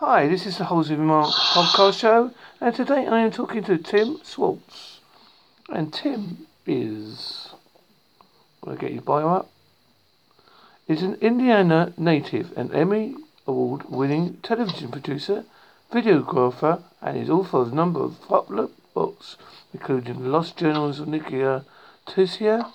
Hi, this is the Halsey Remark podcast show, and today I am talking to Tim Swartz. And Tim is. Will I get your bio up? Is an Indiana native and Emmy Award winning television producer, videographer, and is author of a number of popular books, including The Lost Journals of Nikola Tesla,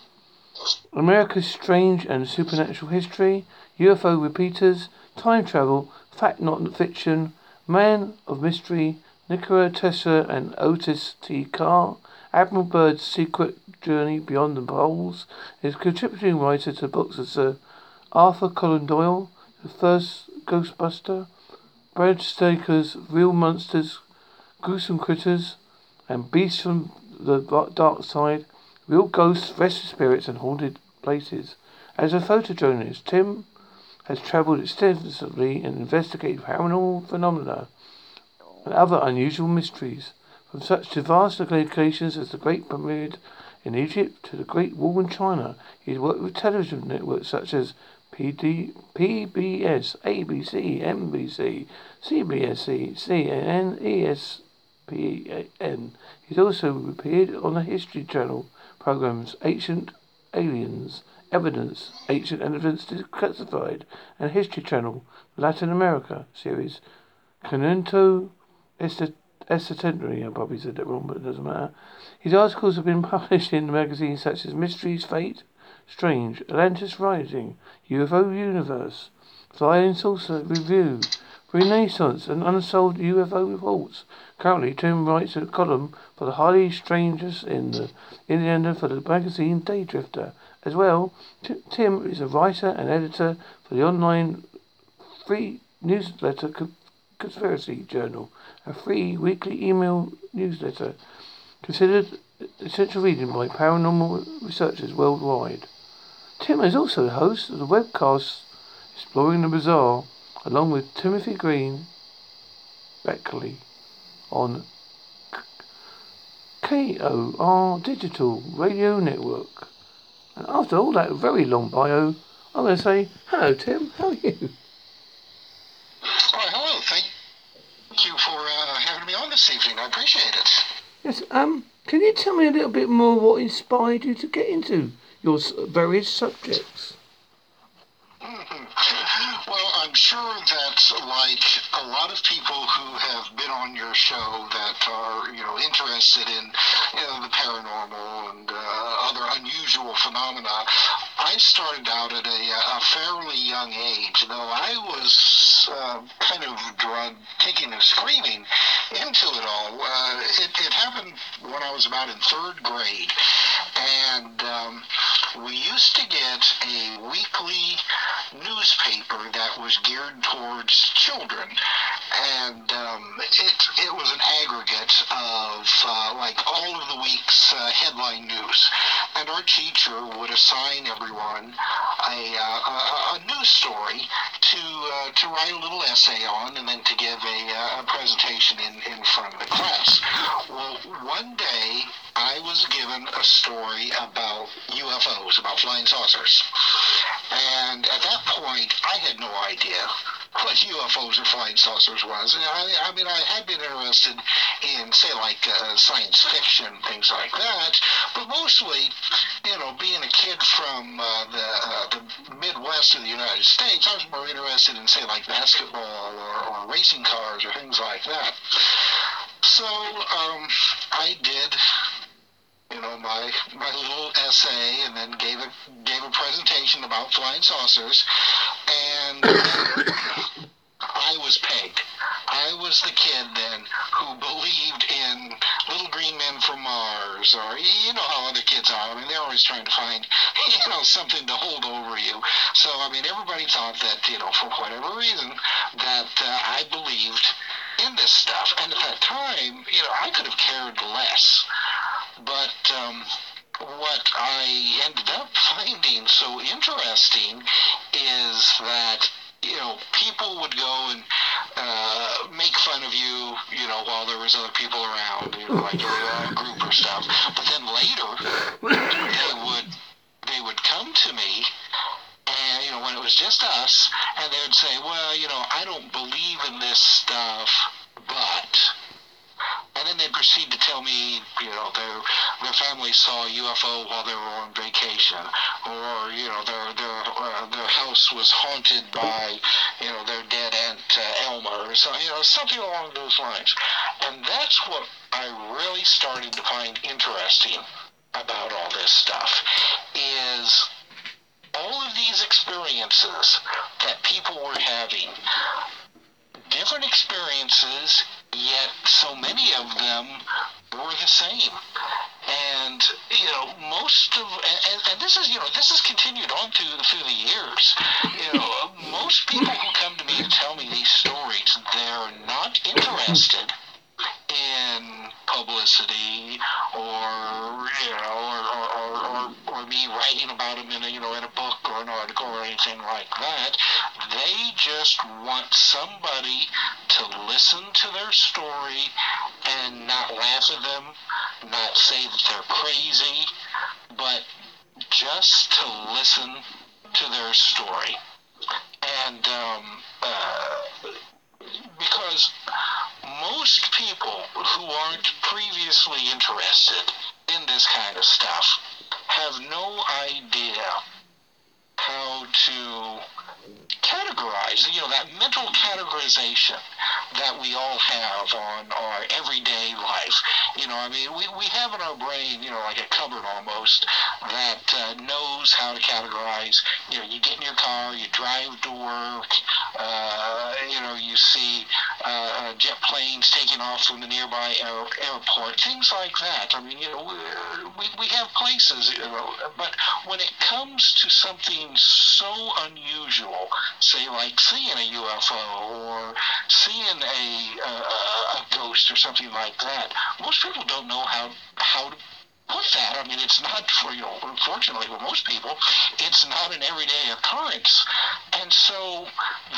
America's Strange and Supernatural History, UFO Repeaters, Time Travel, Fact Not Fiction, Man of Mystery, Nikola Tesla and Otis T. Carr, Admiral Byrd's Secret Journey Beyond the Poles, is contributing writer to books of Sir Arthur Conan Doyle, The First Ghostbuster, Bram Stoker's Real Monsters, Gruesome Critters, and Beasts from the Dark Side, Real Ghosts, Restless Spirits, and Haunted Places. As a photojournalist, Tim has travelled extensively and investigated paranormal phenomena and other unusual mysteries, from such to vast locations as the Great Pyramid in Egypt to the Great Wall in China. He has worked with television networks such as PD, PBS, ABC, NBC, CBS, CNN, ESPN. He's also appeared on the History Channel programs Ancient Aliens Evidence, Ancient Evidence Declassified, and History Channel, Latin America series. Canento Estatenary, I probably said that wrong, but it doesn't matter. His articles have been published in magazines such as Mysteries, Fate, Strange, Atlantis Rising, UFO Universe, Flying Saucer Review, Renaissance, and Unsolved UFO Reports. Currently, Tim writes a column for the Highly Strangers in the Indiana for the magazine Daydrifter. As well, Tim is a writer and editor for the online free newsletter Conspiracy Journal, a free weekly email newsletter considered essential reading by paranormal researchers worldwide. Tim is also the host of the webcast Exploring the Bizarre, along with Timothy Green Beckley on KCOR Digital Radio Network. And after all that very long bio, I'm going to say, hello, Tim. How are you? Oh, hello. Thank you for uh, having me on this evening. I appreciate it. Yes. Um. Can you tell me a little bit more what inspired you to get into your various subjects? Well, I'm sure that, like a lot of people who have been on your show that are, you know, interested in you know, the paranormal and uh, other unusual phenomena, I started out at a, a fairly young age, though I was uh, kind of drawn, kicking and screaming into it all. Uh, it, it happened when I was about in third grade, and um, we used to get a weekly newspaper that was geared towards children, and um, it it was an aggregate of uh, like all of the week's uh, headline news, and our teacher would assign everyone a, uh, a, a news story to uh, to write a little essay on, and then to give a, uh, a presentation in in front of the class. Well, one day I was given a story about UFOs, about flying saucers. And at that point, I had no idea what UFOs or flying saucers was. I, I mean, I had been interested in, say, like uh, science fiction, things like that, but mostly, you know, being a kid from uh, the, uh, the Midwest of the United States, I was more interested in, say, like basketball or, or racing cars or things like that. So um, I did you know, my my little essay, and then gave a gave a presentation about flying saucers, and I was pegged. I was the kid then who believed in little green men from Mars, or you know how other kids are. I mean, they're always trying to find, you know, something to hold over you. So I mean, everybody thought that, you know, for whatever reason, that uh, I believed in this stuff. And at that time, you know, I could have cared less. But um, what I ended up finding so interesting is that you know people would go and uh, make fun of you, you know, while there was other people around, you know, like a group or stuff. But then later, they would they would come to me and you know when, it was just us, and they would say, well, you know, I don't believe in this stuff, but and then they proceed to tell me, you know, their their family saw a UFO while they were on vacation, or you know, their their uh, their house was haunted by, you know, their dead aunt uh, or you know, something along those lines. And that's what I really started to find interesting about all this stuff is all of these experiences that people were having different experiences yet so many of them were the same. And you know, most of and, and this is you know this has continued on through through the years. You know, most people who come to me and tell me these stories, they're not interested in publicity or you know or, or, or, or, me writing about them in a you know in a book an article or anything like that. They just want somebody to listen to their story and not laugh at them, not say that they're crazy, but just to listen to their story. And um, uh, because most people who aren't previously interested in this kind of stuff have no idea how to categorize, you know, that mental categorization that we all have on our everyday life. You know, I mean, we, we have in our brain, you know, like a cupboard almost, that uh, knows how to categorize. You know, you get in your car, you drive to work, uh, you know, you see uh, jet planes taking off from the nearby air, airport, things like that. I mean, you know, we, we have places, you know, but when it comes to something so unusual, say like seeing a UFO or seeing a, a, a ghost or something like that, most people don't know how how to put that. I mean, it's not for you know, unfortunately for most people, it's not an everyday occurrence, and so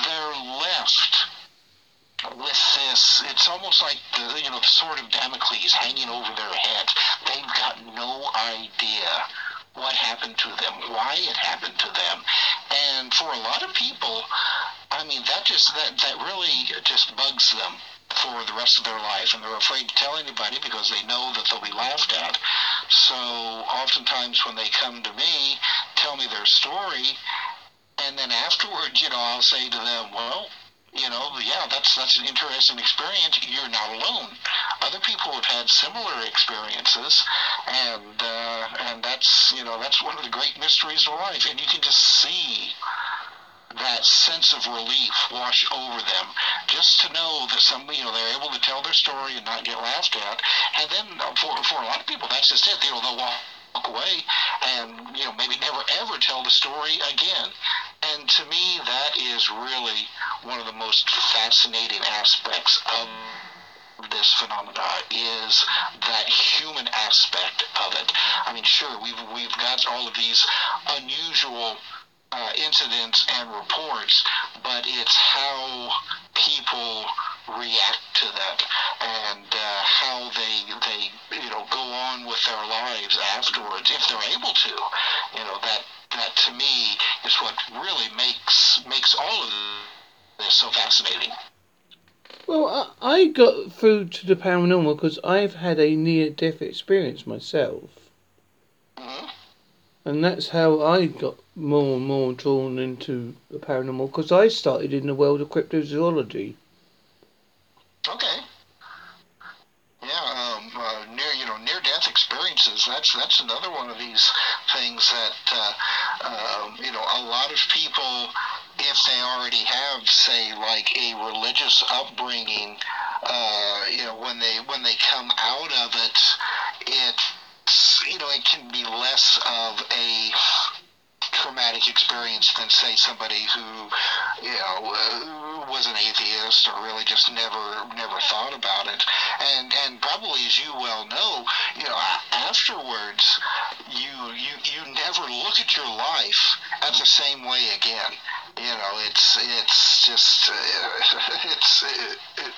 they're left with this, it's almost like the you know the sword of Damocles hanging over their heads. They've got no idea what happened to them, why it happened to them. And for a lot of people, I mean, that just, that, that really just bugs them for the rest of their life. And they're afraid to tell anybody because they know that they'll be laughed at. So oftentimes when they come to me, tell me their story, and then afterwards, you know, I'll say to them, well, you know, yeah, that's that's an interesting experience. You're not alone. Other people have had similar experiences, and uh, and that's you know that's one of the great mysteries of life. And you can just see that sense of relief wash over them just to know that somebody, you know, they're able to tell their story and not get laughed at. And then uh, for, for a lot of people, that's just it. You know, they'll walk away and, you know, maybe never ever tell the story again. And to me, that is really one of the most fascinating aspects of this phenomena is that human aspect of it. I mean, sure, we've we've got all of these unusual uh, incidents and reports, but it's how people react to that and uh, how they they you know go on with their lives afterwards if they're able to. You know that that to me is what really makes makes all of this so fascinating. Well, I got through to the paranormal because I've had a near-death experience myself, mm-hmm. and that's how I got more and more drawn into the paranormal because I started in the world of cryptozoology. Okay. Yeah, um, uh, near you know near death experiences. That's that's another one of these things that uh, uh, you know a lot of people, if they already have say like a religious upbringing, uh, you know when they when they come out of it, it you know it can be less of a traumatic experience than say somebody who you know uh, was an atheist or really just never never thought about it. And and probably as you well know you know afterwards you you you never look at your life at the same way again. You know it's it's just uh, it's it, it,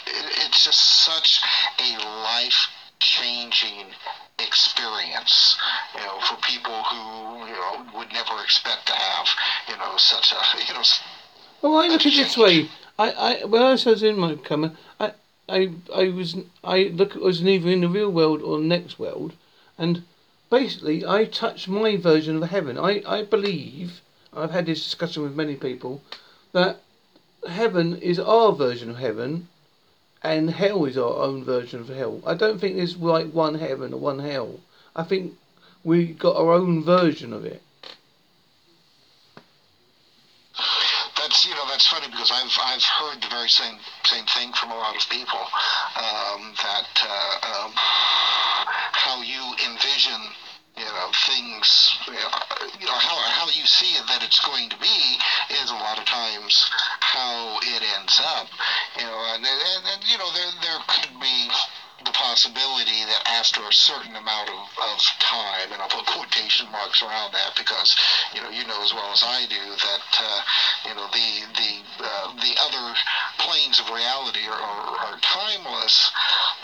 it's just such a life changing experience, you know, for people who you know would never expect to have you know such a you know Well, I look at it this way. I, I when I was in my coma, I, I, I was, I look, I was neither in the real world or next world, and basically, I touched my version of heaven. I, I believe, I've had this discussion with many people, that heaven is our version of heaven, and hell is our own version of hell. I don't think there's like one heaven or one hell. I think we got our own version of it. That's you know that's funny because I've I've heard the very same same thing from a lot of people um, that uh, um, how you envision you know things you know, how how you see it that it's going to be is a lot of times how it ends and, and, you know there there could be the possibility that after a certain amount of, of time, and I'll put quotation marks around that because you know you know as well as I do that uh, you know the the uh, the other planes of reality are, are, are timeless.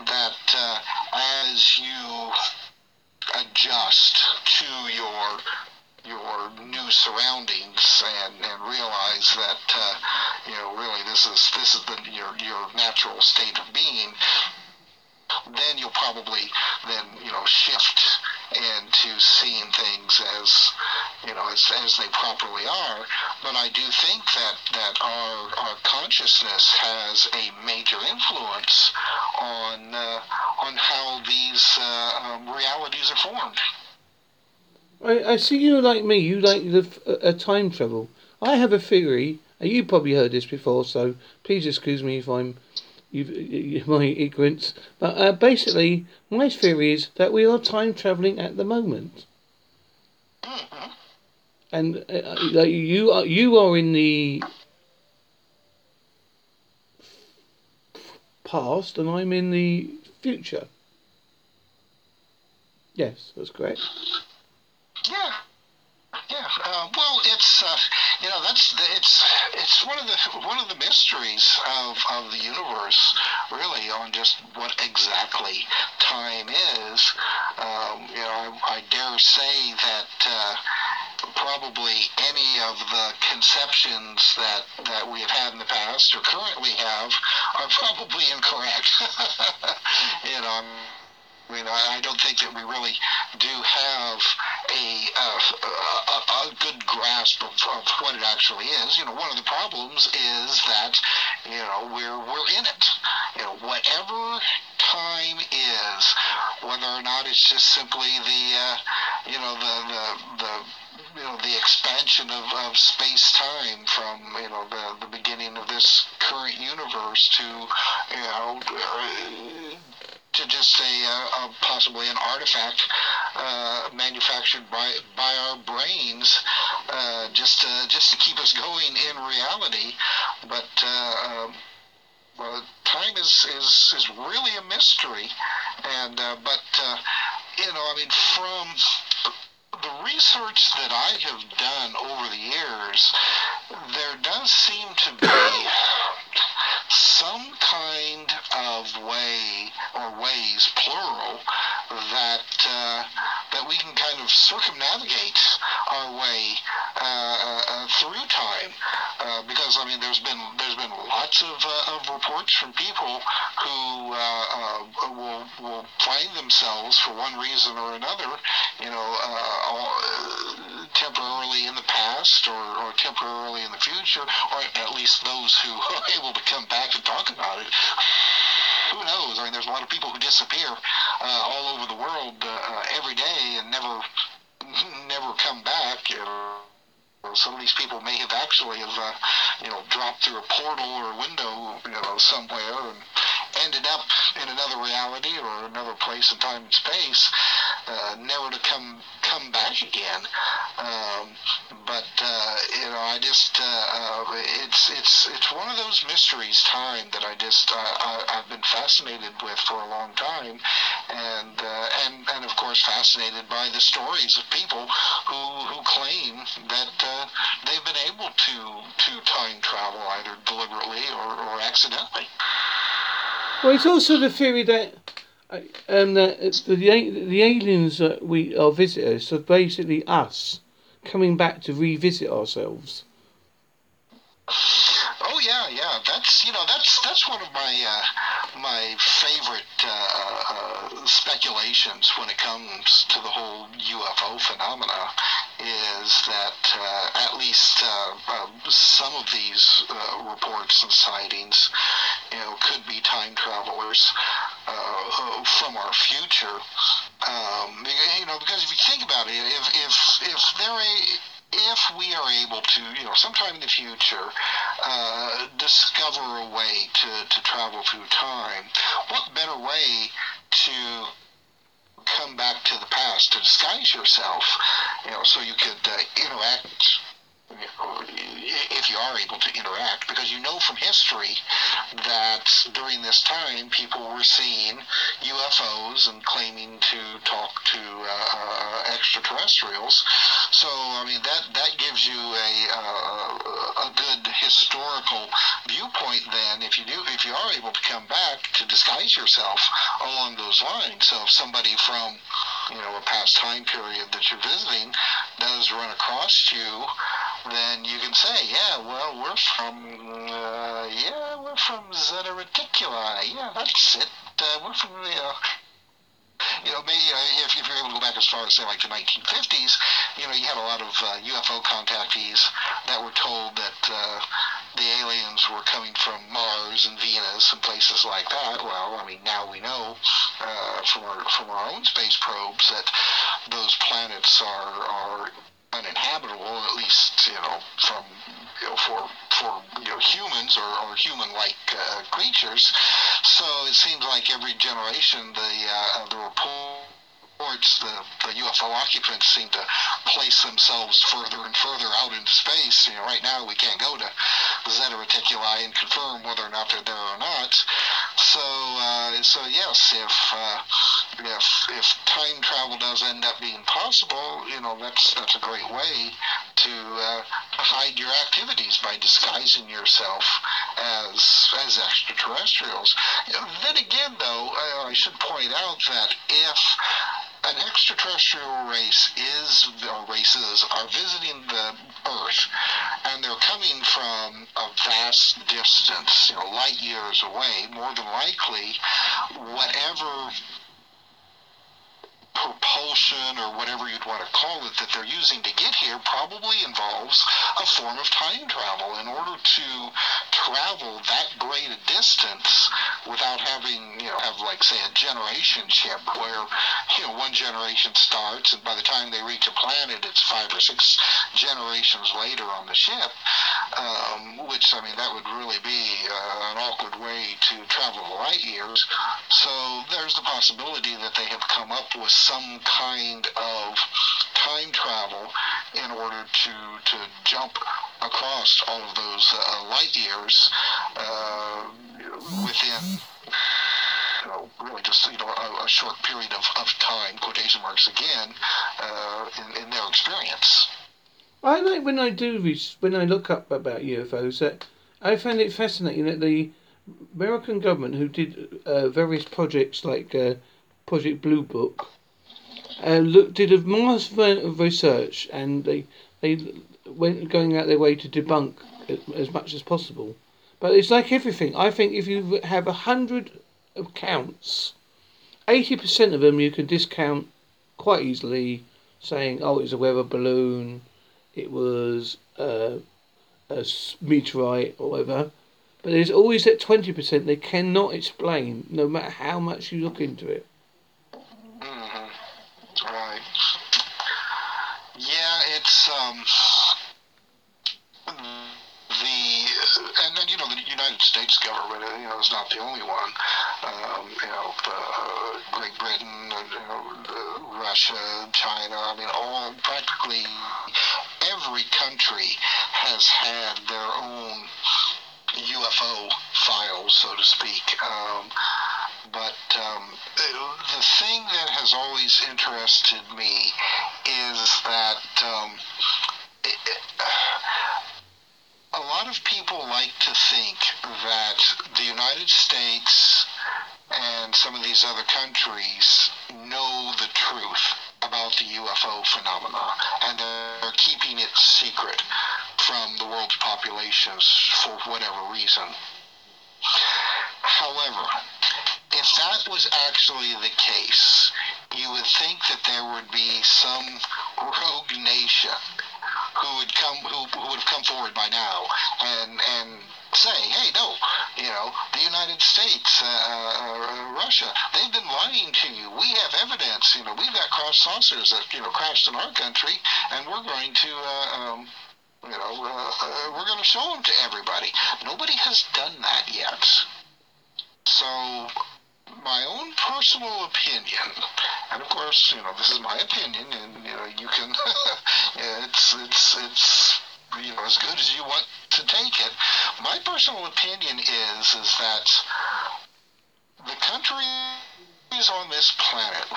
That uh, as you adjust to your your new surroundings and, and realize that uh, you know really this is this is the your your natural state of being then you'll probably then you know shift into seeing things as you know as, as they properly are. But i do think that that our our consciousness has a major influence on uh, on how these uh, um, realities are formed I, I see you like me. You like the uh, time travel. I have a theory, and you probably heard this before, so please excuse me if I'm you, my ignorance. But uh, basically, my theory is that we are time traveling at the moment. And uh, uh you are you are in the past, and I'm in the future. Yes, that's correct. Yeah. Yeah, uh, well, it's uh, you know that's it's it's one of the one of the mysteries of, of the universe, really, on just what exactly time is. Um, you know, I, I, dare say that. Uh, probably any of the conceptions that, that we have had in the past or currently have are probably incorrect. I mean, I, don't think that we really do have a, a, a, good grasp of, of what it actually is. You know, one of the problems is that, you know, we're, we're in it. You know, whatever time is, whether or not it's just simply the, uh, you know, the, the, the you know the expansion of, of space time from you know the, the beginning of this current universe to you know uh, to just a, uh, possibly an artifact uh, manufactured by by our brains uh, just to just to keep us going in reality. But uh, um, time is, is is really a mystery, and uh, but uh, you know, I mean, from the research that I have done over the years, there does seem to be some kind of way or ways plural that uh, that we can kind of circumnavigate our way uh, uh, through time. Uh, because I mean there's been there's been lots of, uh, of reports from people who uh, will will find themselves for one reason or another you know all, temporarily in the past or, or temporarily in the future or at least those who are able to come back and talk about it who knows? I mean, there's a lot of people who disappear uh, all over the world uh, every day and never never come back. You know some of these people may have actually have uh, you know dropped through a portal or a window you know somewhere and ended up in another reality or another place in time and space, uh, never to come come back again. Um, but uh, you know, I just uh, uh it's it's it's one of those mysteries, time that I just uh, I, have been fascinated with for a long time, and uh, and and of course fascinated by the stories of people who who claim that they've been able to to time travel either deliberately or, or accidentally. Well, it's also the theory that uh, um, that the, the aliens that we are visitors are basically us coming back to revisit ourselves. Oh yeah, yeah. That's you know that's that's one of my uh, my favorite uh, uh, speculations when it comes to the whole UFO phenomena is that uh, at least uh, uh, some of these reports and sightings, you know, could be time travelers from our future. Um, you know, because if you think about it, if if if they're a if we are able to, you know, sometime in the future, uh, discover a way to, to travel through time, what better way to come back to the past. To disguise yourself, you know, so you could uh, interact if you are able to interact, because you know from history that during this time people were seeing UFOs and claiming to talk to uh, uh, extraterrestrials. So I mean that that gives you a uh, a good historical viewpoint. Then, if you do, if you are able to come back to disguise yourself along those lines, so if somebody from you know a past time period that you're visiting does run across you then you can say, yeah, well, we're from, uh, yeah, we're from Zeta Reticuli. Yeah, that's it. Uh, we're from, you know, you know, maybe uh, if, if you're able to go back as far as say like the 1950s, you know, you had a lot of uh, UFO contactees that were told that uh, the aliens were coming from Mars and Venus and places like that. Well, I mean, now we know uh, from our from our own space probes that those planets are are uninhabitable, at least you know from you know for for you know humans or, or human-like uh, creatures. So it seems like every generation the uh, the reports, the, the UFO occupants seem to place themselves further and further out into space. You know, right now we can't go to the Zeta Reticuli and confirm whether or not they're there or not. So, uh, so yes, if uh, if if time travel does end up being possible, you know, that's that's a great way to uh, hide your activities by disguising yourself as as extraterrestrials. Then again, though, I, I should point out that if an extraterrestrial race is, or races are visiting the Earth, and they're coming from a vast distance, you know, light years away, more than likely, whatever propulsion or whatever you'd want to call it that they're using to get here probably involves a form of time travel. In order to travel that great a distance without having you know have like say a generation ship where you know one generation starts and by the time they reach a planet it's five or six generations later on the ship um, which I mean that would really be uh, an awkward way to travel light years so there's the possibility that they have come up with some kind of time travel in order to to jump across all of those uh, light years uh, within really just you know a, a, short period of, of time, quotation marks again, uh, in, in their experience. I like when I do when I look up about UFOs that I find it fascinating that the American government, who did uh, various projects like uh, Project Blue Book, uh, look, did a massive amount of research and they they went going out their way to debunk as much as possible. But it's like everything. I think if you have a hundred accounts, eighty percent of them you can discount quite easily, saying, "Oh, it's a weather balloon, it was uh, a meteorite or whatever." But there's always that twenty percent they cannot explain, no matter how much you look into it. Right. Yeah, it's um the and then you know the United States government you know is not the only one. Um, you know, uh, Great Britain, you know, uh, Russia, China. I mean, all practically every country has had their own UFO files, so to speak. Um, but um, the thing that has always interested me is that um, it, of people like to think that the United States and some of these other countries know the truth about the UFO phenomena, and they're keeping it secret from the world's populations for whatever reason. However, if that was actually the case, you would think that there would be some rogue nation who would come who, who would have come forward by now and and say, hey, no, you know, the United States, uh, uh, Russia, they've been lying to you. We have evidence. You know, we've got cross saucers that you know crashed in our country, and we're going to. Uh, um, you know, uh, uh, we're going to show them to everybody. Nobody has done that yet. So, my own personal opinion, and of course, you know, this is my opinion, and you know, you can, it's, it's, it's, you know, as good as you want to take it. My personal opinion is, is that the countries on this planet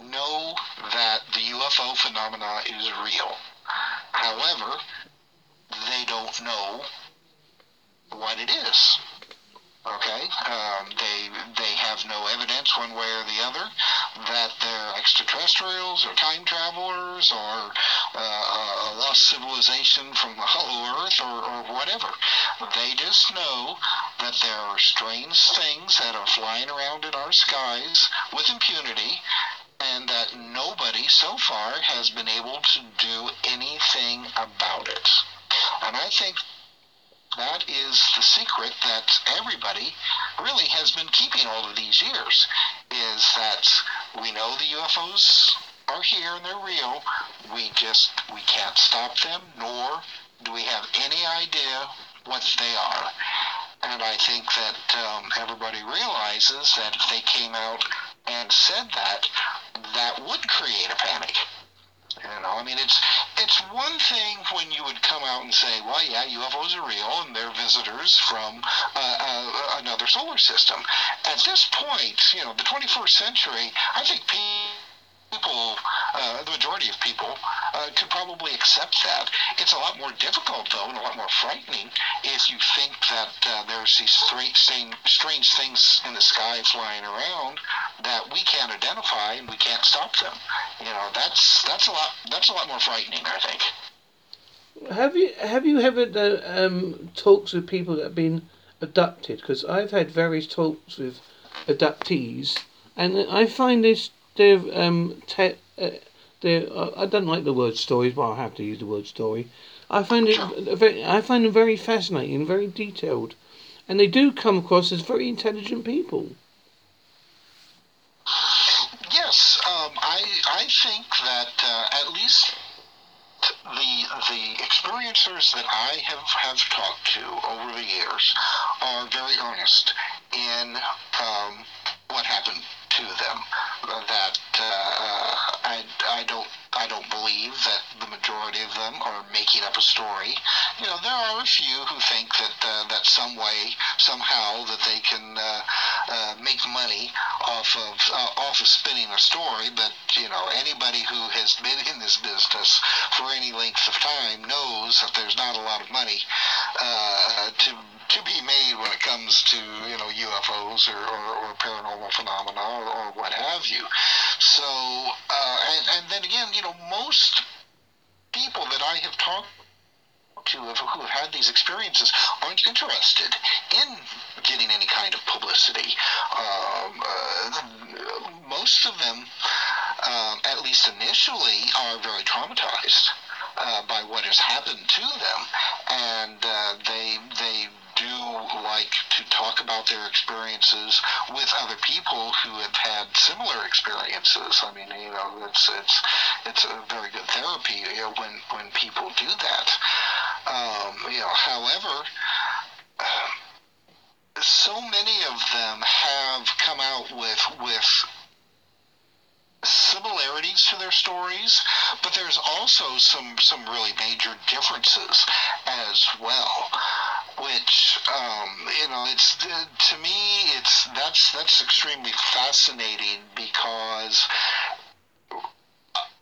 know that the UFO phenomena is real. However, they don't know what it is. Okay, um, they they have no evidence one way or the other that they're extraterrestrials or time travelers or uh, a lost civilization from the hollow earth or, or whatever. They just know that there are strange things that are flying around in our skies with impunity and that nobody so far has been able to do anything about it. And I think that is the secret that everybody really has been keeping all of these years is that we know the UFOs are here and they're real. We just we can't stop them nor do we have any idea what they are. And I think that um, everybody realizes that if they came out and said that, that would create a panic. You know, I mean, it's it's one thing when you would come out and say, "Well, yeah, UFOs are real and they're visitors from uh, uh, another solar system." At this point, you know, the 21st century, I think people people, uh, the majority of people, uh, could probably accept that. It's a lot more difficult, though, and a lot more frightening if you think that uh, there's these strange, strange things in the sky flying around that we can't identify and we can't stop them. You know, that's that's a lot that's a lot more frightening, I think. Have you have you ever done um, talks with people that have been abducted? Because I've had various talks with abductees, and I find this they're um te- uh, they're uh, I don't like the word stories, but I have to use the word story. I find it very, I find them very fascinating, very detailed, and they do come across as very intelligent people. Yes, um, I I think that uh, at least the the experiencers that I have have talked to over the years are very earnest in um, what happened to them. That uh, I, I don't I don't believe that the majority of them are making up a story. You know, there are a few who think that uh, that some way, somehow, that they can uh, uh, make money off of uh, off of spinning a story. But you know, anybody who has been in this business for any length of time knows that there's not a lot of money uh, to to be made when it comes to you know UFOs or, or, or paranormal phenomena or, or, what have you. So uh, and, and then again, you know, most people that I have talked to who have had these experiences aren't interested in getting any kind of publicity. Um, uh, most of them, um, at least initially, are very traumatized. Uh, by what has happened to them, and uh, they they do like to talk about their experiences with other people who have had similar experiences. I mean, you know, it's it's it's a very good therapy you know, when when people do that. Um, you know, however. So many of them have come out with with similarities to their stories, but there's also some some really major differences as well which um, you know it's to me it's that's that's extremely fascinating because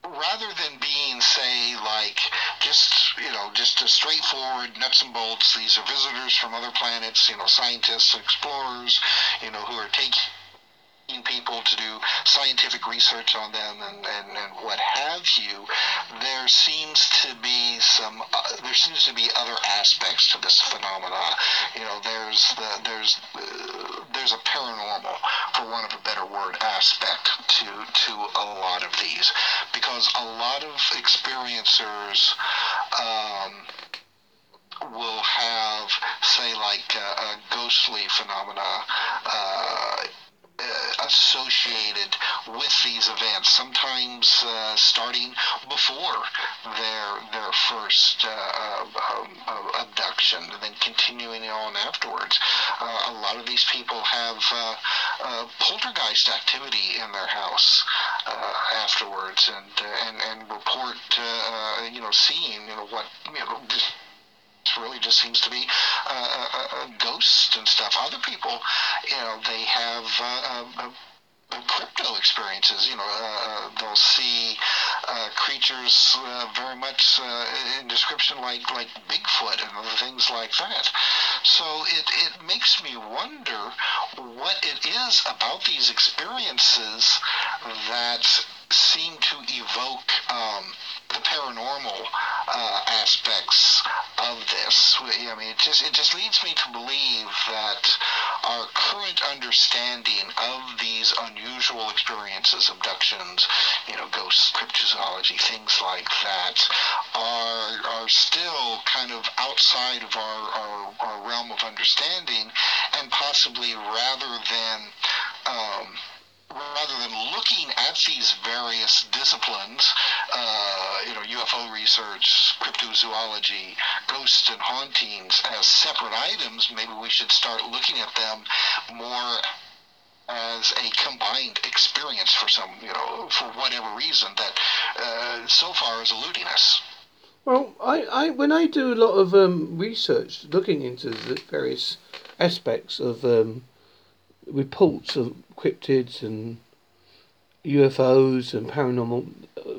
rather than being say like just you know just a straightforward nuts and bolts these are visitors from other planets you know scientists explorers you know who are taking people to do scientific research on them and, and, and what have you, there seems to be some uh, there seems to be other aspects to this phenomena. You know, there's the there's uh, there's a paranormal, for want of a better word, aspect to to a lot of these, because a lot of experiencers. Um, will have, say, like uh, a ghostly phenomena uh, associated with these events, sometimes uh, starting before their their first uh, um, uh, abduction, and then continuing on afterwards. Uh, a lot of these people have uh, poltergeist activity in their house afterwards, and and and report you know seeing you know what you know. Really just seems to be uh, ghosts and stuff. Other people, you know, they have uh, uh, uh crypto experiences. You know, uh, they'll see uh, creatures uh, very much in description like like Bigfoot and other things like that. So it it makes me wonder what it is about these experiences that seem to evoke. Um, the paranormal uh, aspects of this. I mean, it just it just leads me to believe that our current understanding of these unusual experiences, abductions, you know, ghosts, cryptozoology, things like that, are are still kind of outside of our, our, our realm of understanding, and possibly rather than um, rather than looking at these various disciplines, uh, you know, UFO research, cryptozoology, ghosts and hauntings as separate items, maybe we should start looking at them more as a combined experience for some, you know, for whatever reason that uh, so far is eluding us. Well, I, I when I do a lot of um, research looking into the various aspects of um, reports of cryptids and UFOs and paranormal,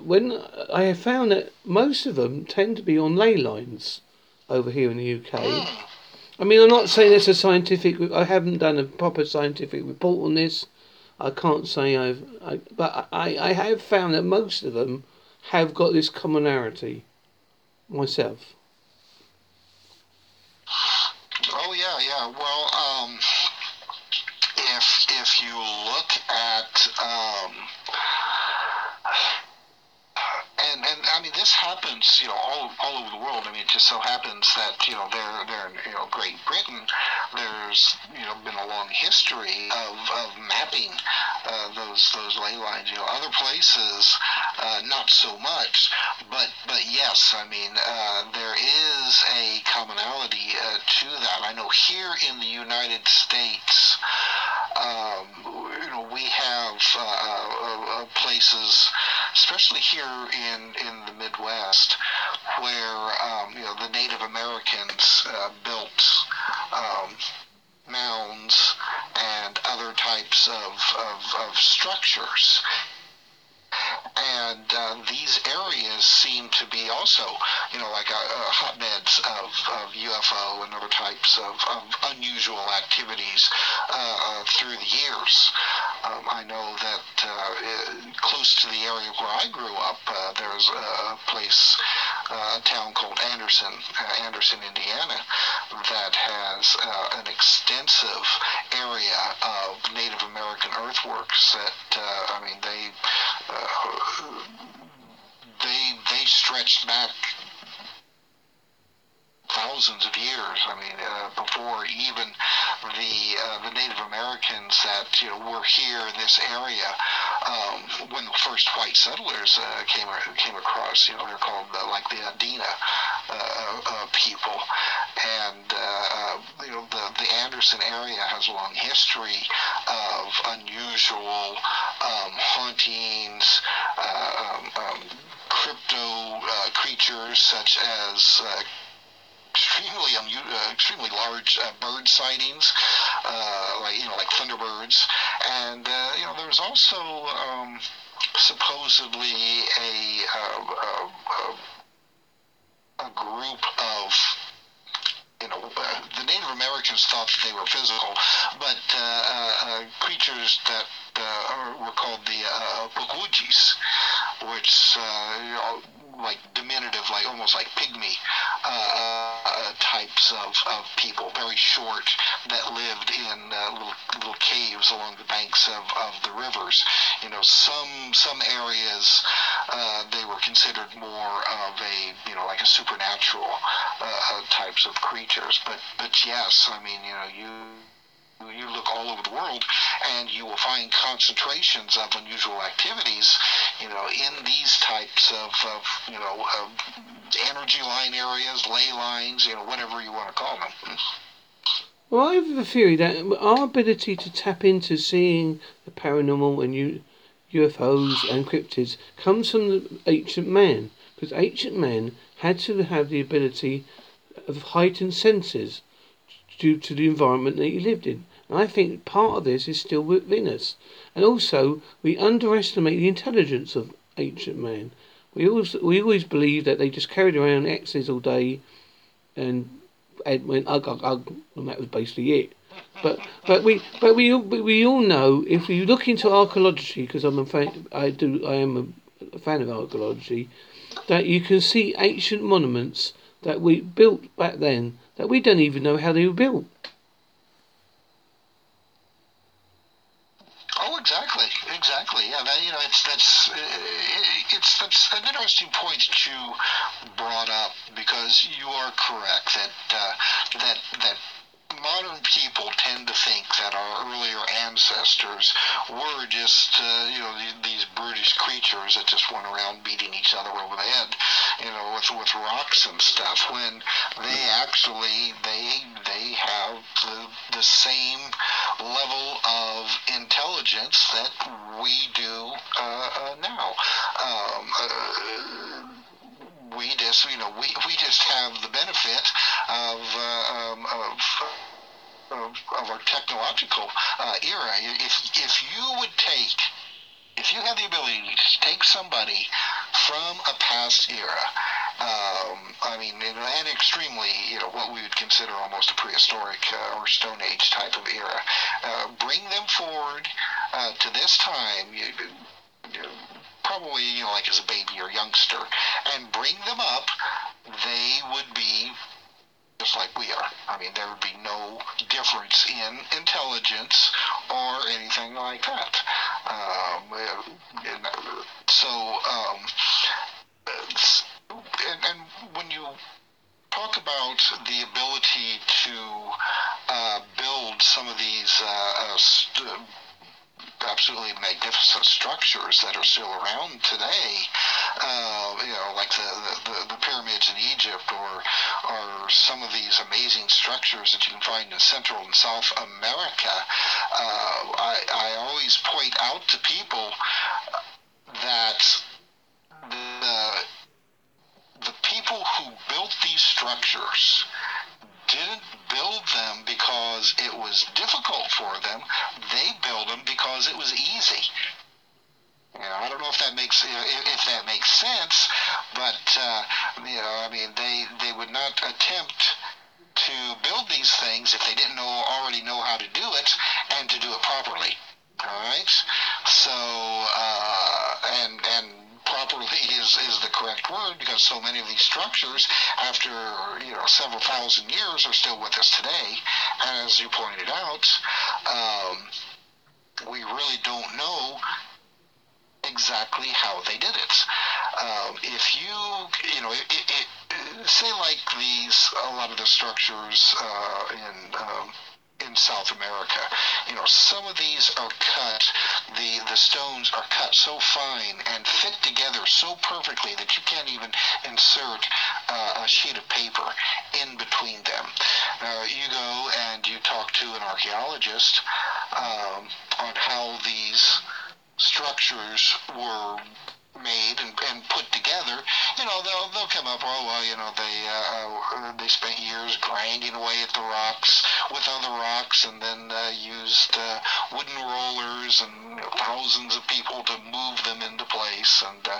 when I have found that most of them tend to be on ley lines over here in the UK. I mean, I'm not saying it's a scientific. I haven't done a proper scientific report on this. I can't say I've, I, but I, I have found that most of them have got this commonality. Myself. Oh yeah, yeah. Well, um, you look at um, and and I mean this happens you know all, all over the world. I mean it just so happens that you know there there in you know Great Britain there's you know been a long history of, of mapping uh, those those ley lines. You know other places uh, not so much, but but yes, I mean uh, there is a commonality uh, to that. I know here in the United States um, you know, we have uh, uh, places, especially here in, in the Midwest, where um, you know the Native Americans uh, built um, mounds and other types of, of, of structures and uh, these areas seem to be also, you know, like uh, uh hotbeds of, of UFO and other types of, of unusual activities uh, uh, through the years. Um, I know that close to the area where I grew up, there's a place, a town called Anderson, Anderson, Indiana, that has an extensive area of Native American earthworks that, I mean, they they they stretched back thousands of years. I mean, uh, before even the uh, the Native Americans that you know were here in this area, um, when the first white settlers uh, came came across, you know, they're called uh, like the Adena people, and you know the the Anderson area has a long history of unusual um, hauntings. Um, um, crypto creatures such as extremely uh, extremely large uh, bird sightings, uh, like you know like thunderbirds, and uh, you know there's also um, supposedly uh, uh, a group of you know, uh, the Native Americans thought that they were physical, but uh, uh, creatures that were called the uh, Pukwudgies, which uh, like diminutive, like almost like pygmy uh, uh, types of, of people, very short, that lived in uh, little little caves along the banks of, of the rivers. You know, some some areas uh, they were considered more of a you know like a supernatural uh, types of creatures. But but yes, I mean you know you you look all over the world and you will find concentrations of unusual activities, you know, in these types of, of you know, energy line areas, ley lines, you know, whatever you want to call them. Well, I have a theory that our ability to tap into seeing the paranormal and U- UFOs and cryptids comes from ancient man, because ancient man had to have the ability of heightened senses due to the environment that he lived in. I think part of this is still within us. And also, we underestimate the intelligence of ancient man. We always, we always believe that they just carried around X's all day and, and went ugh, ugh, ugh, and that was basically it. But but we but we we all know if you look into archaeology because I'm a fan, I do I am a fan of archaeology that you can see ancient monuments that we built back then that we don't even know how they were built. Oh, exactly, exactly. Yeah, that, you know, it's that's it's that's an interesting point that you brought up because you are correct that uh, that that modern people tend to think that our earlier ancestors were just, uh, you know, these, these brutish creatures that just went around beating each other over the head, you know, with with rocks and stuff. When they actually they they have the the same level of intelligence that we do uh, uh, now. Um, uh, we just, you know, we, we just have the benefit of, uh, um, of, of, of, our technological uh, era. If, if you would take, if you have the ability to take somebody from a past era, um, I mean, and extremely, you know, what we would consider almost a prehistoric uh, or Stone Age type of era, uh, bring them forward uh, to this time. You, you probably, you know, like as a baby or youngster, and bring them up, they would be just like we are. I mean, there would be no difference in intelligence or anything like that. Um, and so, um, and, and when you talk about the ability to uh, build some of these uh, uh, st- absolutely magnificent structures that are still around today. Uh, you know, like the, the, the, pyramids in Egypt, or or some of these amazing structures that you can find in Central and South America. Uh, I I always point out to people that the the people who built these structures build them because it was difficult for them. They built them because it was easy. You know, I don't know if that makes if that makes sense, but uh, you know, I mean, they they would not attempt to build these things if they didn't know already know how to do it and to do it properly. All right, so uh, and and properly is, is the correct word because so many of these structures, after you know several thousand years, are still with us today. As you pointed out, um, we really don't know exactly how they did it. Um, if you, you know, it, it, it, say like these, a lot of the structures uh, in um, in South America. You know, some of these are cut, the, the stones are cut so fine and fit together so perfectly that you can't even insert uh, a sheet of paper in between them. Now, you go and you talk to an archaeologist um, on how these structures were made and, and put together, you know, they'll they'll come up. Oh well, you know, they uh, they spent years grinding away at the rocks with other rocks, and then uh, used uh, wooden rollers and thousands of people to move them into place. And uh,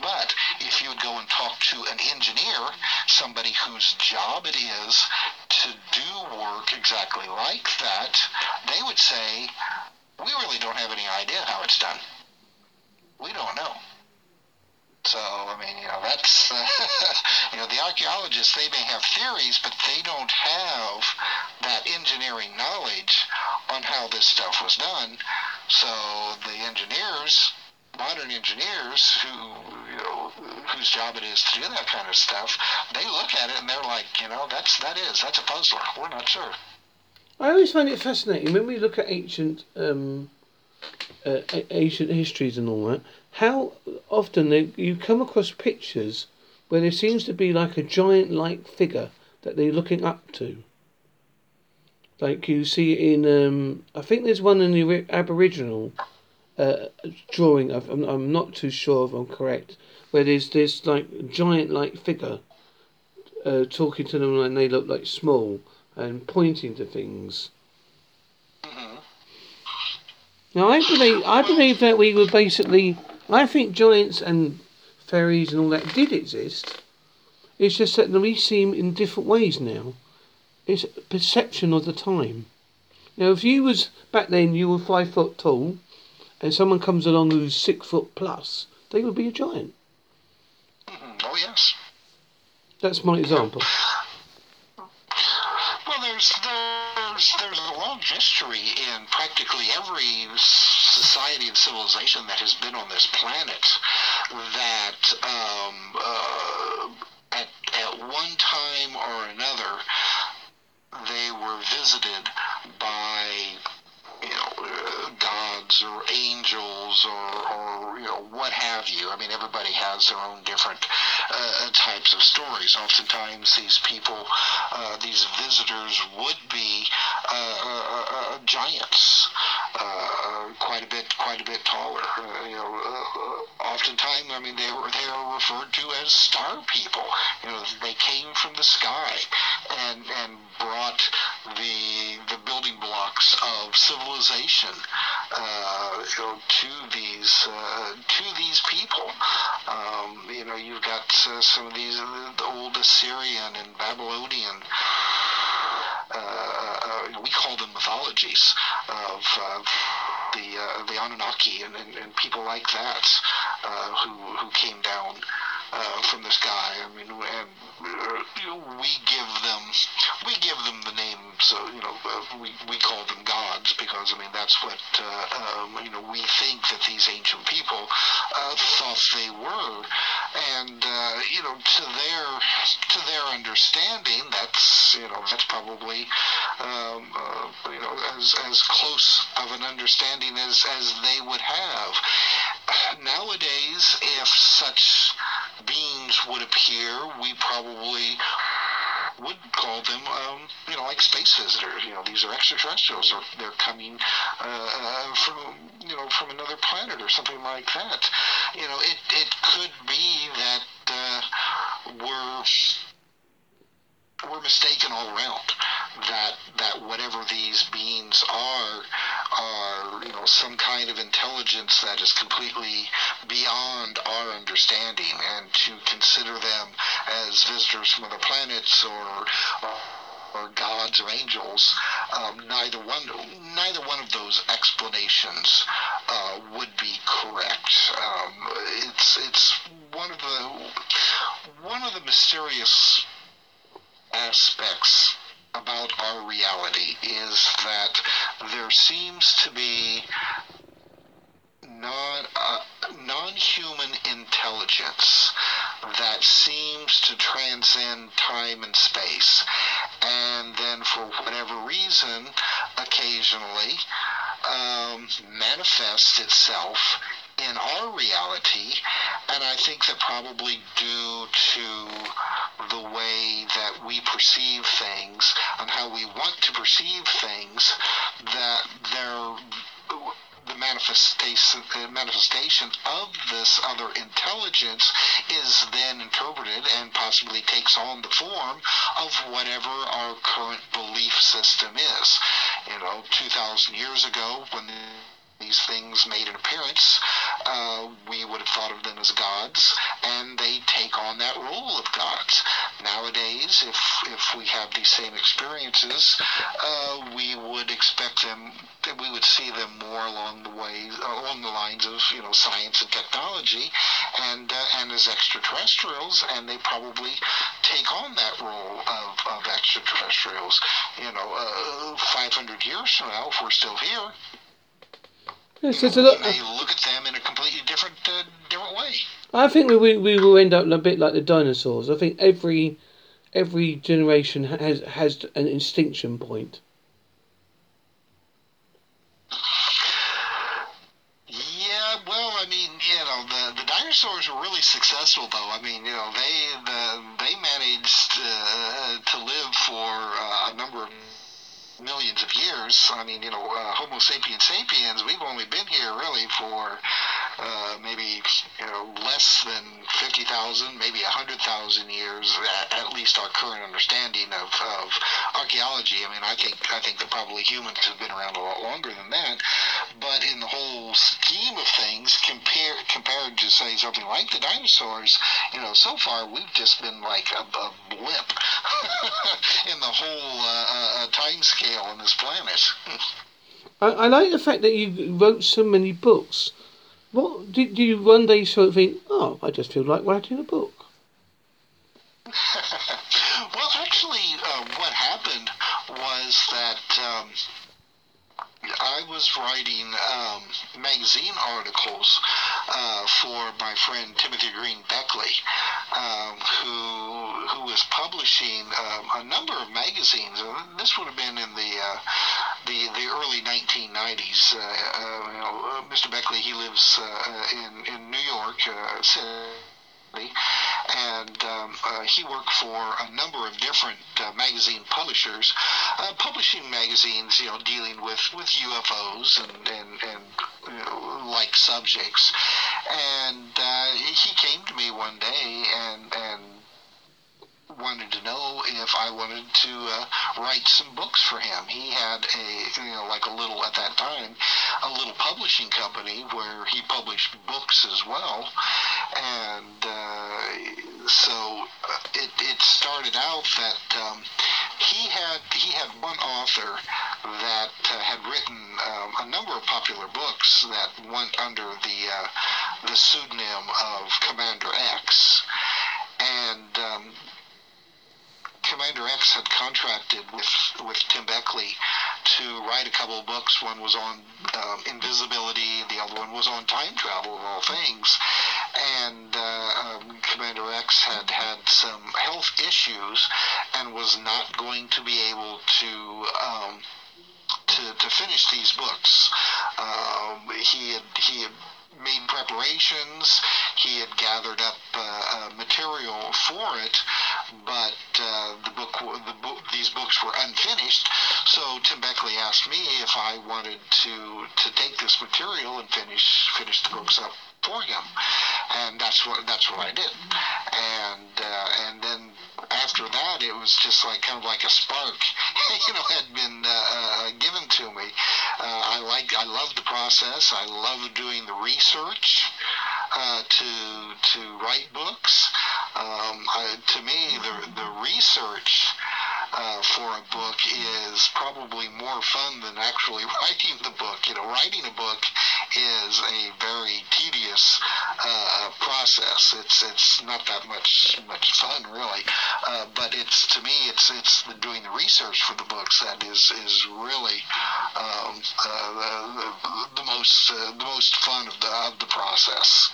but if you would go and talk to an engineer, somebody whose job it is to do work exactly like that, they would say, we really don't have any idea how we don't know. So, I mean, you know, that's, uh, you know, the archaeologists, they may have theories, but they don't have that engineering knowledge on how this stuff was done. So the engineers, modern engineers who, you know, whose job it is to do that kind of stuff, they look at it and they're like, you know, that's, that is, that's a puzzler. We're not sure. I always find it fascinating when we look at ancient um, uh, ancient histories and all that. How often they, you come across pictures where there seems to be like a giant-like figure that they're looking up to. Like you see in, um, I think there's one in the Aboriginal uh, drawing. I'm, I'm not too sure if I'm correct, where there's this like giant-like figure uh, talking to them and they look like small and pointing to things. Now I believe I believe that we were basically I think giants and fairies and all that did exist. It's just that we see them in different ways now. It's perception of the time. Now, if you was back then, you were five foot tall, and someone comes along who's six foot plus, they would be a giant. Mm-hmm. Oh yes. That's my example. History in practically every society and civilization that has been on this planet that um, uh, at at one time or another they were visited by gods or angels or, or, you know, what have you. I mean, everybody has their own different uh, types of stories. Oftentimes, these people, uh, these visitors, would be uh, uh, uh, giants, quite a bit, quite a bit taller. you know, oftentimes, I mean, they were they are referred to as star people. You know, they came from the sky and and brought the the building blocks of civilization uh, you know, to these uh, to these people. Um, you know, you've got uh, some of these the old Assyrian and Babylonian. Uh, uh, we call them mythologies of the the Anunnaki and, and, and, people like that who who came down uh, from the sky. I mean, and uh, we give them we give them the names. So you know, uh, we we call them gods because I mean that's what uh, um, you know we think that these ancient people uh, thought they were, and uh, you know to their to their understanding, that's you know that's probably um, you know as as close of an understanding as as they would have. Nowadays, if such beings would appear, we probably would call them, um, you know, like space visitors. You know, these are extraterrestrials, or they're coming uh, uh, from, you know, from another planet or something like that. You know, it it could be that uh, we're we're mistaken all around that that whatever these beings are are you know some kind of intelligence that is completely beyond our understanding and to consider them as visitors from other planets or, or gods or angels, um, neither one neither one of those explanations uh, would be correct. Um, it's it's one of the one of the mysterious aspects about our reality is that there seems to be non uh, non-human intelligence that seems to transcend time and space. And then for whatever reason occasionally um, manifests itself in our reality, and I think that probably due to the way that we perceive things and how we want to perceive things, that there the manifestation manifestation of this other intelligence is then interpreted and possibly takes on the form of whatever our current belief system is. You know, 2,000 years ago, when the these things made an appearance, uh, we would have thought of them as gods, and they take on that role of gods. Nowadays, if if we have these same experiences, uh, we would expect them. We would see them more along the way, along the lines of you know science and technology, and uh, and as extraterrestrials, and they probably take on that role of, of extraterrestrials. You know, uh, 500 years from now, if we're still here, Yes, you there's a know, may look at them in a completely different uh, different way. I think we we will end up a bit like the dinosaurs. I think every every generation has has an extinction point. Yeah, well, I mean, you know, the the dinosaurs were really successful, though. I mean, you know, they the, they managed uh, to live for uh, a number of millions of years. I mean, you know, uh, Homo sapiens sapiens, we've only been here really for uh, maybe you know less than fifty thousand, maybe hundred thousand years. At, at least our current understanding of, of archaeology. I mean, I think I think that probably humans have been around a lot longer than that. But in the whole scheme of things, compare compared to say something like the dinosaurs, you know, so far we've just been like a, a blip in the whole uh, uh, time scale on this planet. I, I like the fact that you wrote so many books. What did do you one day sort of think? Oh, I just feel like writing a book. well, actually, uh, what happened was that um, I was writing um, magazine articles uh, for my friend Timothy Green Beckley, um, who who was publishing um, a number of magazines. This would have been in the uh, the the early 1990s. Uh, uh, you know, uh, Mr. Beckley he lives in in New York. City and um, uh, he worked for a number of different uh, magazine publishers, uh, publishing magazines, you know, dealing with, with UFOs and and, and you know, like subjects. And he came to me one day and and wanted to know if I wanted to uh, write some books for him. He had a, you know, like a little, at that time, a little publishing company where he published books as well. And uh, so uh, it, it started out that um, he had he had one author that uh, had written um, a number of popular books that went under the uh, the pseudonym of Commander X, and um, Commander X had contracted with with Tim Beckley to write a couple of books. One was on um, invisibility, the other one was on time travel, of all things. And uh, um, Commander X had had some health issues and was not going to be able to. Um, to, to finish these books, um, he had he had made preparations. He had gathered up uh, uh, material for it, but uh, the book, the book, these books were unfinished. So Tim Beckley asked me if I wanted to to take this material and finish finish the books up for him, and that's what that's what I did. And uh, and then after that, it was just like kind of like a spark, you know, had been uh, uh, given to me. Uh, I like, I love the process. I love doing the research uh, to to write books. Um, I, to me, the the research. Uh, for a book is probably more fun than actually writing the book. You know, writing a book is a very tedious uh, process. It's it's not that much much fun really, uh, but it's to me it's it's the, doing the research for the books that is is really um, uh, the, the most uh, the most fun of the of the process.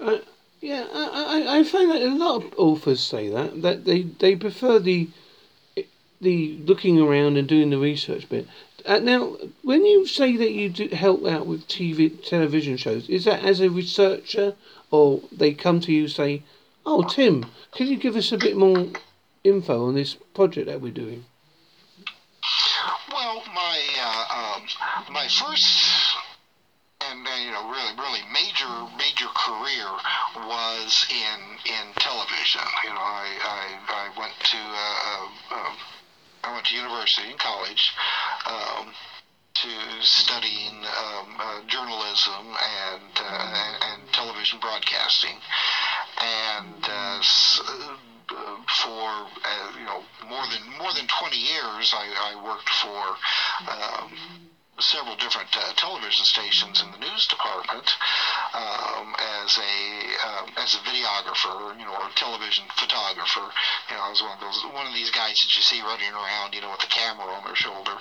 Yeah, I, I, I find that a lot of authors say that that they, they prefer the the looking around and doing the research bit. Uh, now, when you say that you do help out with TV television shows, is that as a researcher, or they come to you say, "Oh, Tim, can you give us a bit more info on this project that we're doing?" Well, my uh, um, my first you know really really major major career was in in television. You know, I I, I went to uh, uh, I went to university and college. Um, to studying um, uh, journalism and, uh, and television broadcasting, and uh, s- uh, for uh, you know more than more than 20 years, I, I worked for. Um, several different uh, television stations in the news department um, as a um, as a videographer, you know, or television photographer. You know, I was one of those one of these guys that you see running around, you know, with the camera on their shoulder,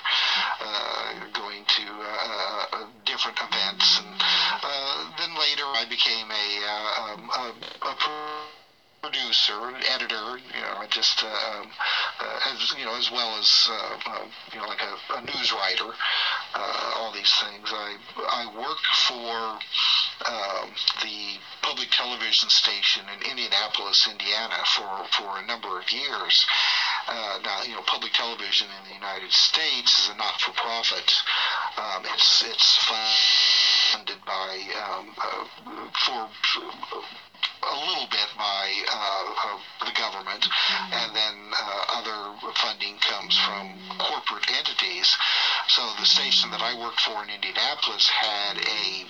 uh, going to uh, uh different events, and uh, then later I became a, uh, um, a, a producer, editor, you know, just uh, um, uh, as you know, as well as uh, you know, like a, a news writer, uh, all these things. I I worked for um, the public television station in Indianapolis, Indiana, for for a number of years. Uh, now, you know, public television in the United States is a not-for-profit. Um, it's it's funded by um, uh, for a little bit by uh, uh, the government, and then uh, other funding comes from corporate entities. So the station that I worked for in Indianapolis had a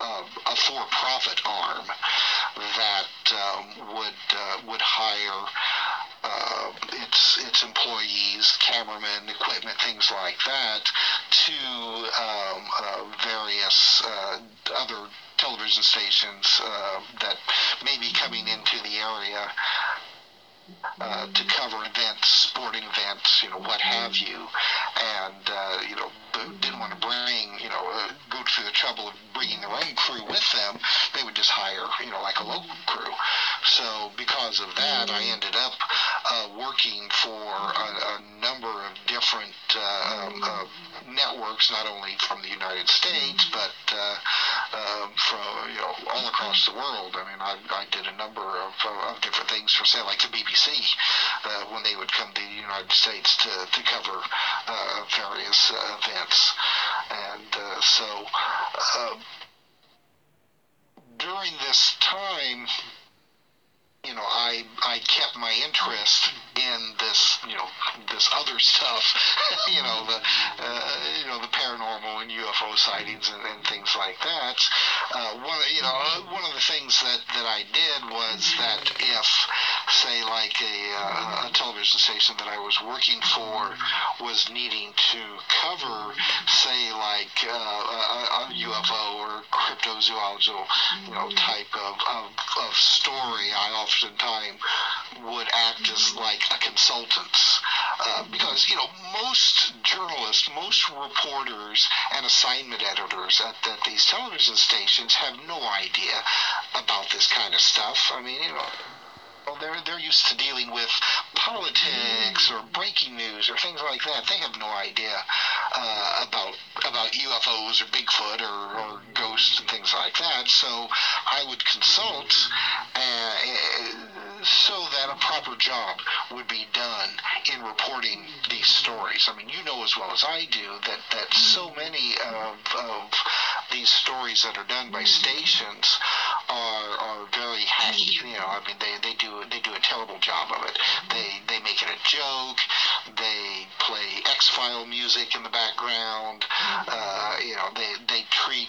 uh, a for-profit arm that um, would uh, would hire uh, its its employees, cameramen, equipment, things like that, to um, uh, various uh, other television stations uh, that may be coming into the area uh, to cover events, sporting events, you know, what have you, and uh, you know, didn't want to bring, you know, uh, go through the trouble of bringing their own crew with them. They would just hire, you know, like a local crew. So because of that, I ended up uh, working for a, a number of different uh, um, networks, not only from the United States, but uh, um, from you know all across the world. I mean, I, I did a number of, of different things for, say, like the BBC, uh, when they would come to the United States to, to cover uh, various uh, events. And uh, so uh, during this time, you know, I I kept my interest in this, you know, this other stuff, you know, the uh, you know the paranormal and UFO sightings and, and things like that. Uh, one, you know, one of the things that that I did was that if, say, like a, uh, a television station that I was working for was needing to cover, say, like uh, a, a UFO or cryptozoological, you know, type of, of, of story, I often oftentimes would act as like a consultant. Uh, because, you know, most journalists, most reporters, and assignment editors at, at these television stations have no idea about this kind of stuff. I mean, you know, well, they're they're used to dealing with politics or breaking news or things like that. They have no idea uh, about about UFOs or Bigfoot or, or ghosts and things like that. So I would consult uh, so that a proper job would be done in reporting these stories. I mean, you know as well as I do that that so mm-hmm. many of, of these stories that are done by mm-hmm. stations are, are very hacky. Mm-hmm. You know, I mean, they, they do they do a terrible job of it. They they make it a joke. They play X File music in the background. Uh, you know, they they treat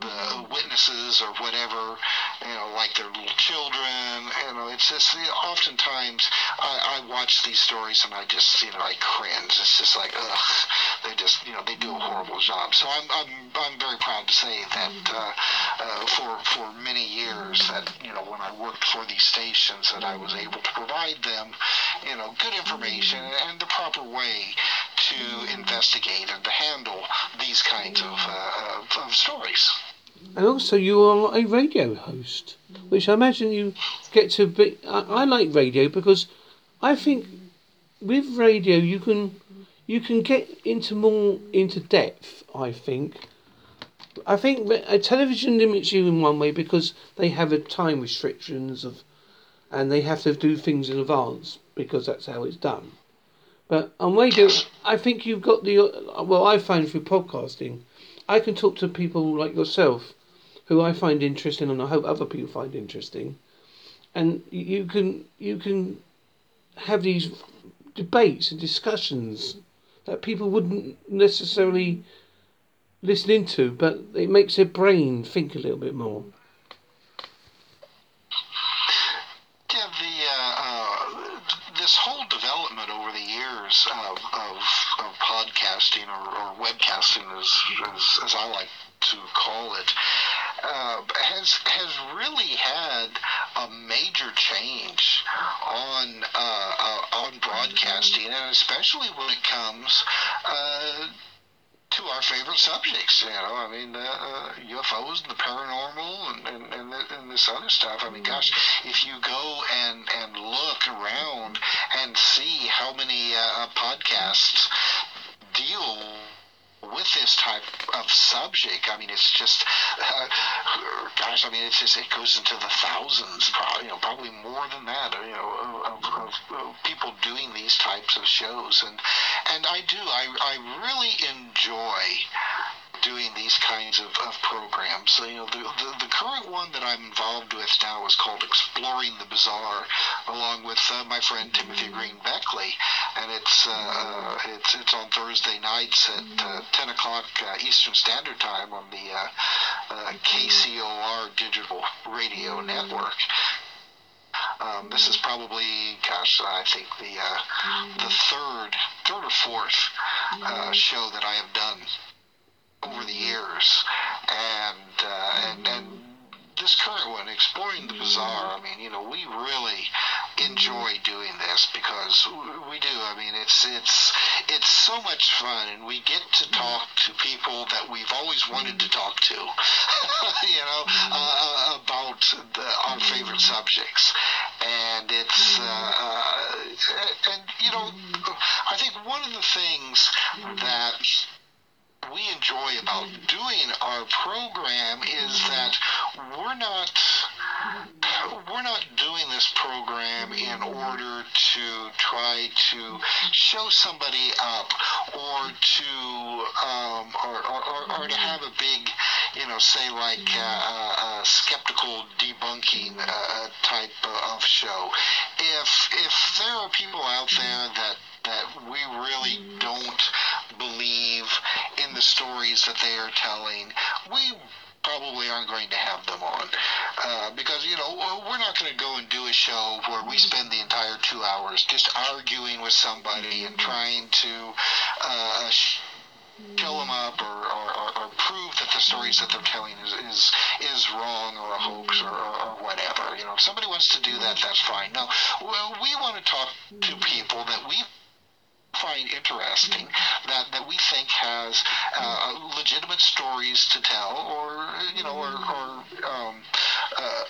the witnesses or whatever, you know, like their little children. You know, it's just you know, oftentimes I, I watch these stories and I just you know I cringe. It's just like ugh, they just you know they do a horrible job. So I'm I'm I'm very proud to say that uh, uh, for for many years that you know when I worked for these stations that I was able to provide them, you know, good information and the proper way to investigate and to handle these kinds of, uh, of, stories. And also, you are a radio host, which I imagine you get to be. I, I like radio because I think with radio you can you can get into more into depth. I think. I think a television limits you in one way because they have a time restrictions of, and they have to do things in advance because that's how it's done. Uh, but on radio, I think you've got the uh, well. I find through podcasting, I can talk to people like yourself, who I find interesting, and I hope other people find interesting, and you can you can have these debates and discussions that people wouldn't necessarily listen into, but it makes their brain think a little bit more. Yeah, the uh, uh, this whole development over the years of, of, of podcasting or, or webcasting, as, as, as I like to call it, uh, has has really had a major change on uh, uh, on broadcasting, and especially when it comes uh, to our favorite subjects. You know, I mean, uh, uh, UFOs and the paranormal and, and, and, and, this other stuff. I mean, gosh, if you go and, and look around and see how many uh, podcasts deal with this type of subject, I mean, it's just, uh, gosh, I mean, it's just, it goes into the thousands, probably, you know, probably more than that, you know, of, of, of people doing these types of shows. And, and I do, I, I really enjoy doing these kinds of, of programs. So, you know, the, the, the, current one that I'm involved with now is called Exploring the Bizarre, along with uh, my friend Timothy Green Beckley, and it's uh, it's it's on Thursday nights at uh, 10 o'clock uh, Eastern Standard Time on the uh, uh, KCOR digital radio network. Um, this is probably, gosh, I think the the third, third or fourth show that I have done over the years, and uh, and and this current one, exploring the bizarre. I mean, you know, we really enjoy doing this because we do. I mean, it's it's it's so much fun, and we get to talk to people that we've always wanted to talk to. you know, uh, about the, our favorite subjects, and it's uh, uh, and you know, I think one of the things that we enjoy about doing our program is that we're not we're not doing this program in order to try to show somebody up or to um, or, or, or, to have a big you know say like uh, uh, skeptical debunking uh, type of show. If if there are people out there that that we really don't believe the stories that they are telling, we probably aren't going to have them on. Uh, because you know we're not going to go and do a show where we spend the entire two hours just arguing with somebody and trying to uh, show them up or, or, or, or, prove that the stories that they're telling is is, is wrong or a hoax or, or, whatever. You know, if somebody wants to do that, that's fine. No, well, we want to talk to people that we find interesting that, that we think has uh, legitimate stories to tell or you know or, or um, uh,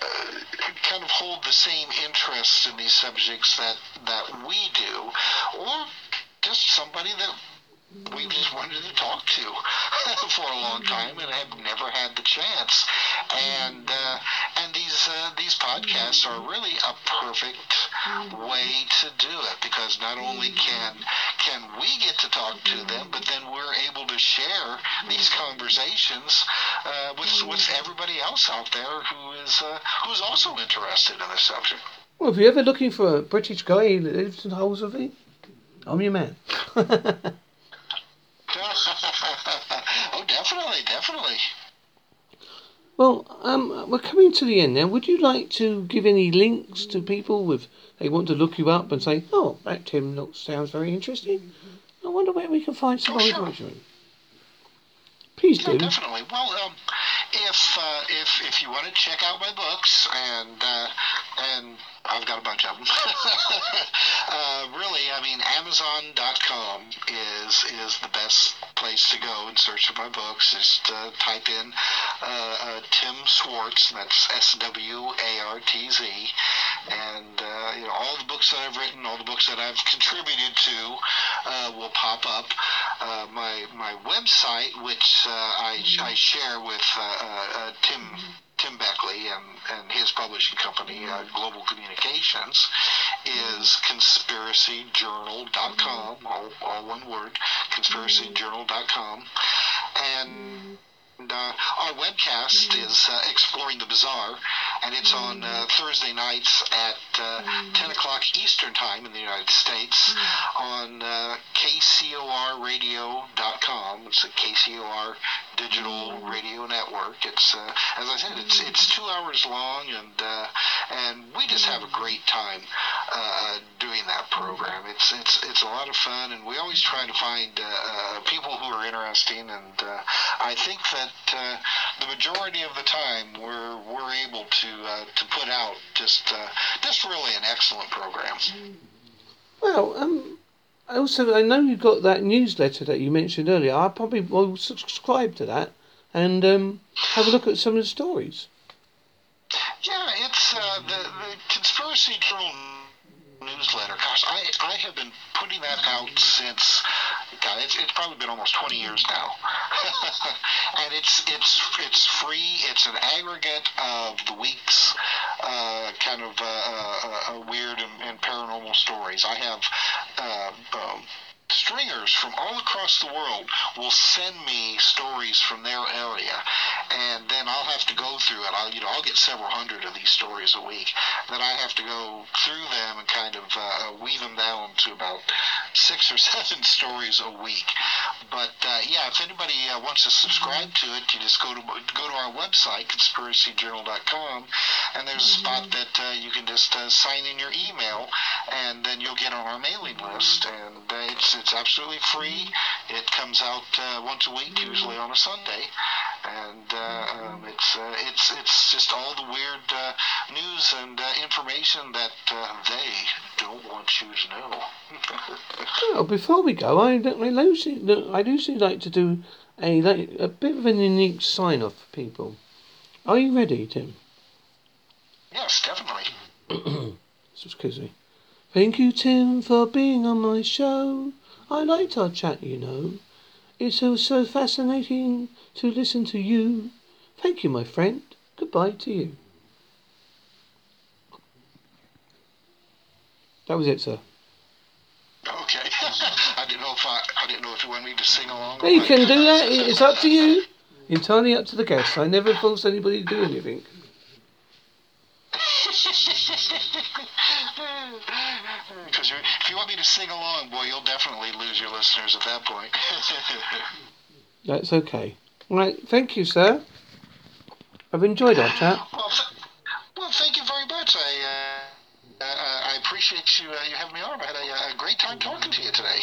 kind of hold the same interests in these subjects that that we do or just somebody that we just wanted to talk to for a long time and have never had the chance. And uh, and these uh, these podcasts are really a perfect way to do it because not only can can we get to talk to them, but then we're able to share these conversations uh, with with everybody else out there who is uh, who's also interested in the subject. Well, if you're ever looking for a British guy who lives in Holsworthy, I'm your man. oh, definitely, definitely. Well, um, we're coming to the end now. Would you like to give any links to people if they want to look you up and say, "Oh, that Tim looks sounds very interesting"? I wonder where we can find some oh, information. Sure. Please yeah, do. Definitely. Well, um, if uh, if if you want to check out my books and uh, and I've got a bunch of them. uh, I mean, Amazon.com is is the best place to go in search of my books. Just uh, type in uh, uh Tim Swartz, that's S W A R T Z, and uh, you know all the books that I've written, all the books that I've contributed to, uh, will pop up. my my website, which I I share with Tim Tim Beckley and, and his publishing company, uh, Global Communications, is conspiracyjournal.com, all, all one word, conspiracyjournal.com. And uh, our webcast is uh, Exploring the Bizarre, and it's on uh, Thursday nights at uh, 10 o'clock Eastern Time in the United States on uh, KCORradio.com. It's a KCOR digital radio network. It's uh, as I said, it's it's two hours long, and uh, and we just have a great time uh, doing that program. It's it's it's a lot of fun, and we always try to find uh, uh, people who are interesting. And uh, I think that uh, the majority of the time we're we're able to uh, to put out just uh, just really an excellent program. Well, um, also I know you got that newsletter that you mentioned earlier. I probably will subscribe to that and um, have a look at some of the stories. Yeah, it's uh, the the conspiracy journal newsletter. Gosh, I, I have been putting that out since God, it's, it's probably been almost 20 years now, and it's it's it's free. It's an aggregate of the week's uh, kind of uh, uh, uh, weird and, and paranormal stories. I have. Uh, from all across the world will send me stories from their area and then I'll have to go through it. I'll you know I'll get several hundred of these stories a week. Then I have to go through them and kind of uh, weave them down to about six or seven stories a week. But uh, yeah, if anybody uh, wants to subscribe to it, you just go to go to our website conspiracyjournal.com, and there's a spot that uh, you can just uh, sign in your email, and then you'll get on our mailing list. And uh, it's it's absolutely free. It comes out uh, once a week, usually on a Sunday, and uh, um, it's uh, it's it's just all the weird uh, news and uh, information that uh, they don't want you to know. Well, before we go, I I usually I usually like to do a like, a bit of an unique sign off for people. Are you ready, Tim? yes, definitely. Excuse me. Thank you, Tim, for being on my show. I liked our chat, you know. It's so, so fascinating to listen to you. Thank you, my friend. Goodbye to you. That was it, sir. Okay. I didn't know if I, I didn't know if you wanted me to sing along. or You can do that. It's up to you. Entirely up to the guests. I never force anybody to do anything. Because if you want me to sing along, boy, you'll definitely lose your listeners at that point. That's okay. Right. Thank you, sir. I've enjoyed our chat. well, th- well, thank you very much. I uh, uh, I appreciate you uh, you having me on. I had a, a great time talking to you today.